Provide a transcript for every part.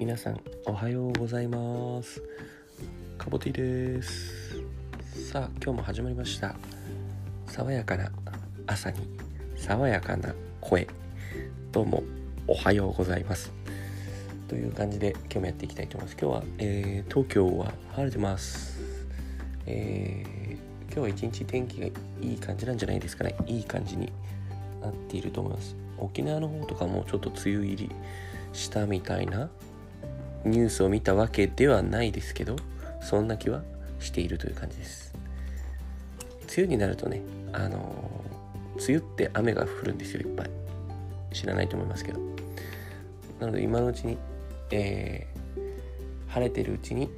皆さんおはようございます。かぼてぃです。さあ今日も始まりました。爽やかな朝に爽やかな声どうもおはようございます。という感じで今日もやっていきたいと思います。今日は、えー、東京は晴れてます。えー、今日は一日天気がいい感じなんじゃないですかね。いい感じになっていると思います。沖縄の方とかもちょっと梅雨入りしたみたいなニュースを見たわけではないですけどそんな気はしているという感じです。梅雨になるとねあの梅雨って雨が降るんですよいっぱい。知らないと思いますけど。なので今のうちに、えー、晴れてるうちに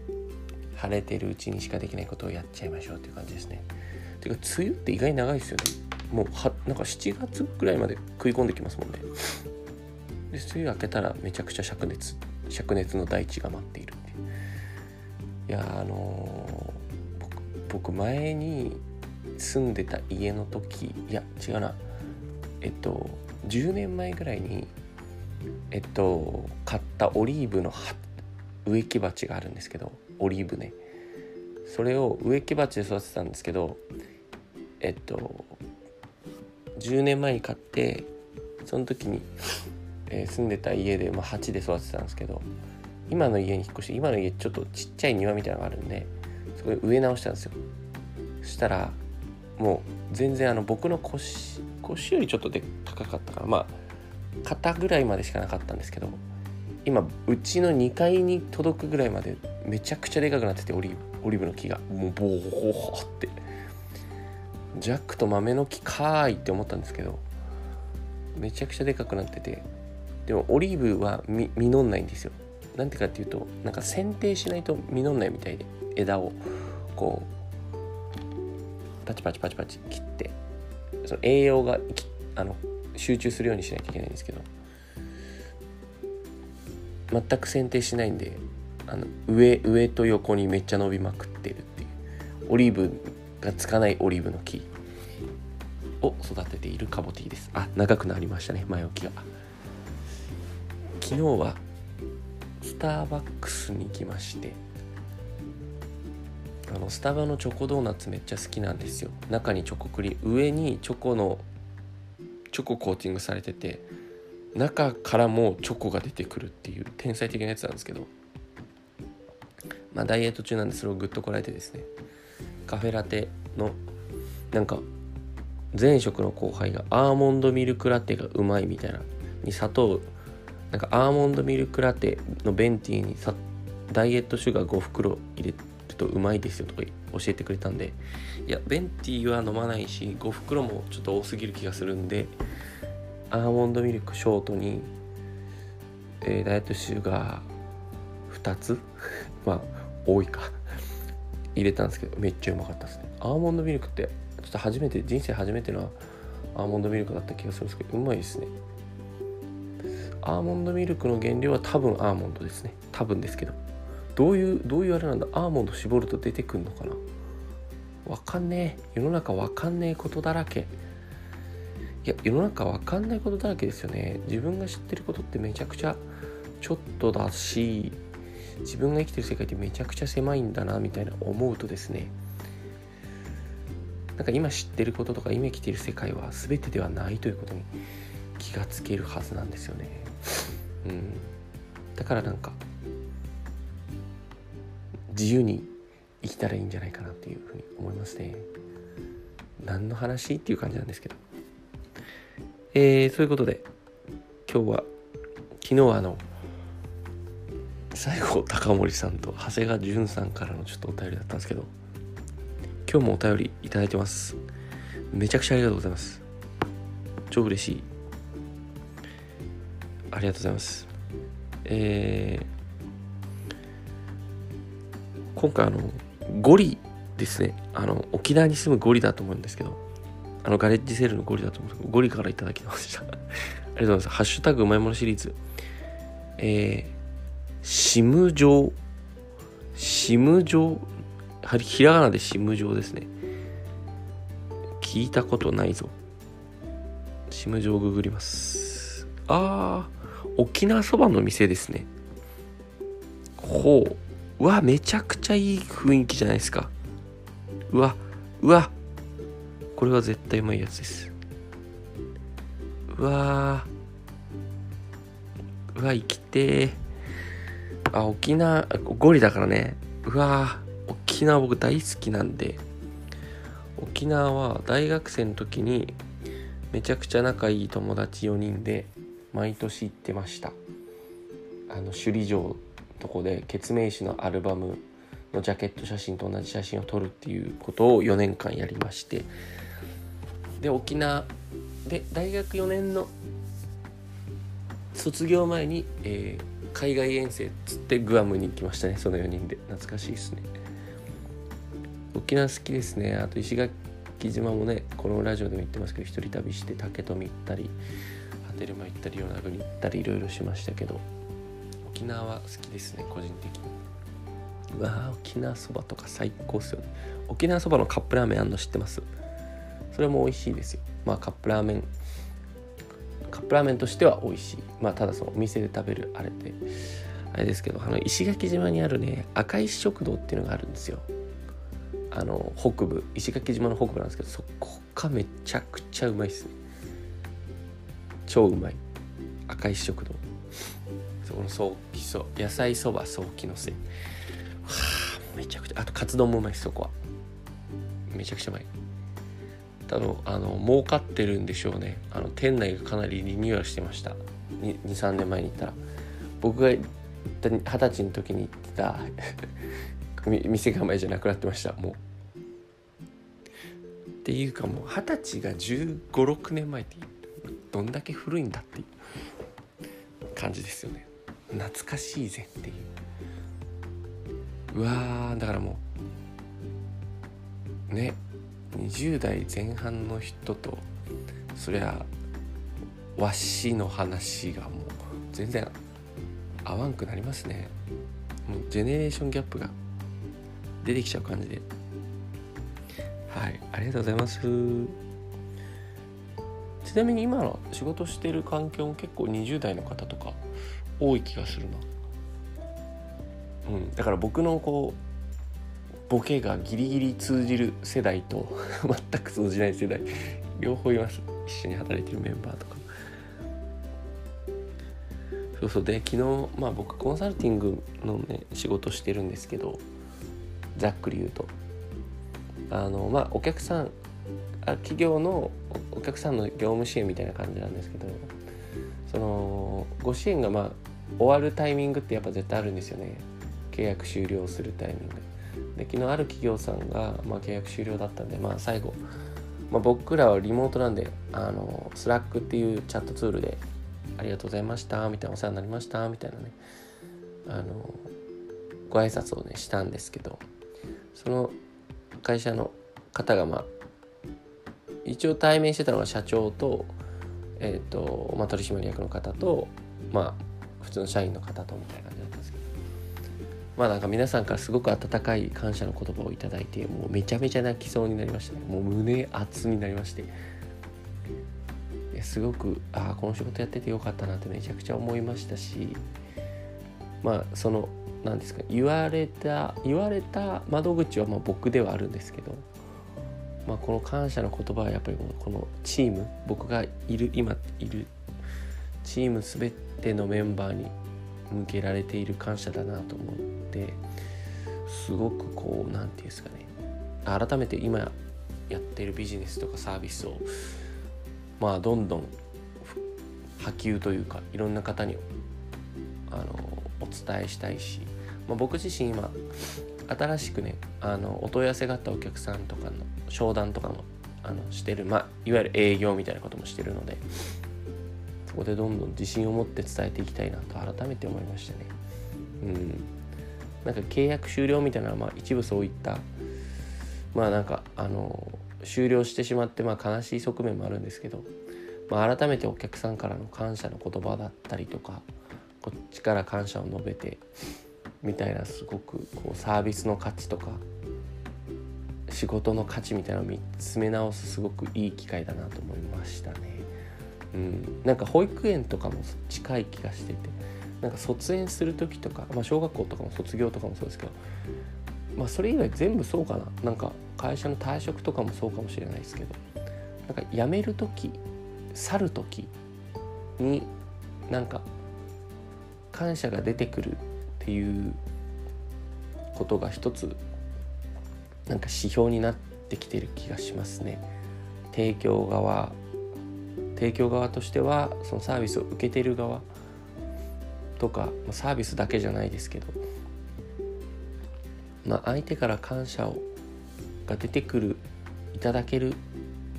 晴れてるうちにしかできないことをやっちゃいましょうという感じですね。ていうか梅雨って意外に長いですよね。もうはなんか7月ぐらいまで食い込んできますもんね。で梅雨明けたらめちゃくちゃ灼熱。灼熱の大地が待っているっていやあのー、僕前に住んでた家の時いや違うな。えっと10年前ぐらいにえっと買ったオリーブの植木鉢があるんですけどオリーブね。それを植木鉢で育てたんですけどえっと10年前に買ってその時にえー、住んでた家で、まあ、鉢で育ててたんですけど今の家に引っ越して今の家ちょっとちっちゃい庭みたいなのがあるんでそこで植え直したんですよ。そしたらもう全然あの僕の腰腰よりちょっとで高かったからまあ肩ぐらいまでしかなかったんですけど今うちの2階に届くぐらいまでめちゃくちゃでかくなっててオリオリーブの木が。もうボーって。ジャックと豆の木かーいって思ったんですけどめちゃくちゃでかくなっててでもオリーブは実んないんですよなんてかっていうとなんか剪定しないと実んないみたいで枝をこうパチパチパチパチ切ってその栄養があの集中するようにしないといけないんですけど全く剪定しないんであの上上と横にめっちゃ伸びまくってるっていうオリーブがつかないオリーブの木を育てているカボティですあ長くなりましたね前置きが。昨日はスターバックスに行きまして。あのスタバのチョコドーナツめっちゃ好きなんですよ。中にチョコクリーム上にチョコのチョココーティングされてて中からもチョコが出てくるっていう天才的なやつなんですけど。まあダイエット中なんでそれをグッとこらえてですね。カフェラテのなんか前職の後輩がアーモンドミルクラテがうまいみたいなに砂糖なんかアーモンドミルクラテのベンティーにさダイエットシュガー5袋入れるとうまいですよとか教えてくれたんでいやベンティーは飲まないし5袋もちょっと多すぎる気がするんでアーモンドミルクショートに、えー、ダイエットシュガー2つ？まあ多いか。入れたんですけどめっちゃうまかったですね。アーモンドミルクってちょっと初めて人生初めてのアーモンドミルクだった気がするんですけどうまいですね。アーモンドミルクの原料は多分アーモンドですね。多分ですけど。どういうどういうあれなんだ？アーモンド絞ると出てくんのかな？わかんねえ。世の中わかんねえことだらけ。いや世の中わかんないことだらけですよね。自分が知ってることってめちゃくちゃちょっとだし自分が生きてる世界ってめちゃくちゃ狭いんだなみたいな思うとですね。なんか今知ってることとか今生きてる世界は全てではないということに気がつけるはずなんですよね。うん、だからなんか自由に生きたらいいんじゃないかなっていうふうに思いますね。何の話っていう感じなんですけど。えー、そういうことで今日は昨日はあの最後高森さんと長谷川淳さんからのちょっとお便りだったんですけど今日もお便りいただいてますめちゃくちゃありがとうございます超嬉しいありがとうございます。えー、今回あの、ゴリですね。あの、沖縄に住むゴリだと思うんですけど、あの、ガレッジセールのゴリだと思うんですけど、ゴリからいただきました。ありがとうございます。ハッシュタグうまいものシリーズ。えー、シム状。シム状。ひらがなでシム状ですね。聞いたことないぞ。シム状ググります。あー。沖縄そばの店ですね。ほう。うわめちゃくちゃいい雰囲気じゃないですか。うわうわ。これは絶対うまいやつです。うわうわ生きてあ沖縄ゴリだからね。うわ沖縄僕大好きなんで。沖縄は大学生の時にめちゃくちゃ仲いい友達4人で毎年行ってました。あの首里城のとこでケメイシのアルバムのジャケット写真と同じ写真を撮るっていうことを4年間やりまして。で沖縄で大学4年の卒業前に、えー、海外遠征っつってグアムに行きましたね。その4人で。懐かしいですね。沖縄好きですね。あと石垣島もねこのラジオでも言ってますけど一人旅して竹富行ったり波照間行ったり与那国行ったりいろいろしましたけど沖縄は好きですね個人的に。うわ沖縄そばとか最高っすよね。沖縄そばのカップラーメンあんの知ってます？それも美味しいですよ。まあカップラーメンカップラーメンとしては美味しい。まあただそのお店で食べるあれで。あれですけどあの石垣島にあるね赤石食堂っていうのがあるんですよ。あの北部石垣島の北部なんですけどそこがめちゃくちゃうまいっすね。超うまい。赤石食堂そこのソーキそ野菜そばソーキのせはあめちゃくちゃあとカツ丼もうまいっすそこは。めちゃくちゃうまい。多分あの儲かってるんでしょうね。あの店内がかなりリニューアルしてました。23年前に行ったら。僕が二十歳の時に行ってた 店構えじゃなくなってましたもう。っていうかもう二十歳が1 5 6年前ってどんだけ古いんだっていう感じですよね。懐かしいぜっていう。うわーだからもうね20代前半の人とそりゃわしの話がもう全然合わんくなりますね。もうジェネレーションギャップが出てきちゃう感じで。はいありがとうございます。ちなみに今の仕事してる環境も結構20代の方とか多い気がするな。うん。だから僕のこうボケがギリギリ通じる世代と 全く通じない世代両方います。一緒に働いてるメンバーとか。そうそう。で昨日まあ僕コンサルティングのね仕事してるんですけどざっくり言うと。あのまあお客さん企業のお客さんの業務支援みたいな感じなんですけどそのご支援がまあ終わるタイミングってやっぱ絶対あるんですよね。契約終了するタイミング。で昨日ある企業さんが、まあ、契約終了だったんで、まあ、最後、まあ、僕らはリモートなんであのスラックっていうチャットツールで「ありがとうございました」みたいな「お世話になりました」みたいなねあのご挨拶をねしたんですけどその会社の方がまあ一応対面してたのが社長と,、えーとまあ、取締役の方とまあ普通の社員の方とみたいなまあなんか皆さんからすごく温かい感謝の言葉をいただいてもうめちゃめちゃ泣きそうになりました。ねもう胸熱になりまして。すごくああこの仕事やっててよかったなってめちゃくちゃ思いましたしまあその何ですか言われた言われた窓口はまあ僕ではあるんですけど、まあ、この感謝の言葉はやっぱりこのチーム僕がいる今いるチーム全てのメンバーに向けられている感謝だなと思ってすごくこう何て言うんですかね。改めて今やってるビジネスとかサービスをまあどんどん波及というかいろんな方にあのお伝えしたいし、まあ、僕自身今新しくねあのお問い合わせがあったお客さんとかの商談とかもあのしてる、まあ、いわゆる営業みたいなこともしてるのでそこでどんどん自信を持って伝えていきたいなと改めて思いましたね。うん、なんか契約終了みたいなのはまあ一部そういったまあなんかあの終了してしまってまあ悲しい側面もあるんですけど、まあ、改めてお客さんからの感謝の言葉だったりとかこっちから感謝を述べてみたいなすごくこうサービスの価値とか仕事の価値みたいなのを見つめ直すすごくいい機会だなと思いましたね。うん、なんか保育園とかも近い気がしててなんか卒園する時とか、まあ、小学校とかも卒業とかもそうですけどまあそれ以外全部そうかななんか会社の退職とかもそうかもしれないですけどなんか辞める時去る時になんか感謝が出てくるっていうことが一つなんか指標になってきてる気がしますね。提供側提供側としてはそのサービスを受けてる側とかサービスだけじゃないですけど、まあ、相手から感謝をが出てくるいただける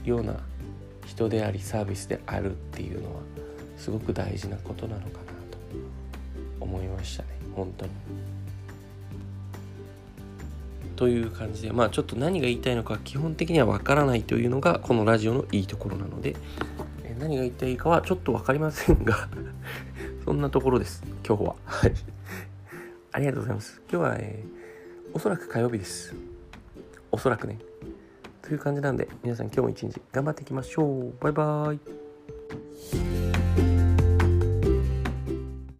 ような人でありサービスであるっていうのはすごく大事なことなのかなと思いました本当に。という感じでまあちょっと何が言いたいのか基本的にはわからないというのがこのラジオのいいところなので何が言いたいかはちょっと分かりませんが そんなところです。今日は。ありがとうございます。今日は、えー、おそらく火曜日です。おそらくね。という感じなんで皆さん今日も一日頑張っていきましょう。バイバーイ。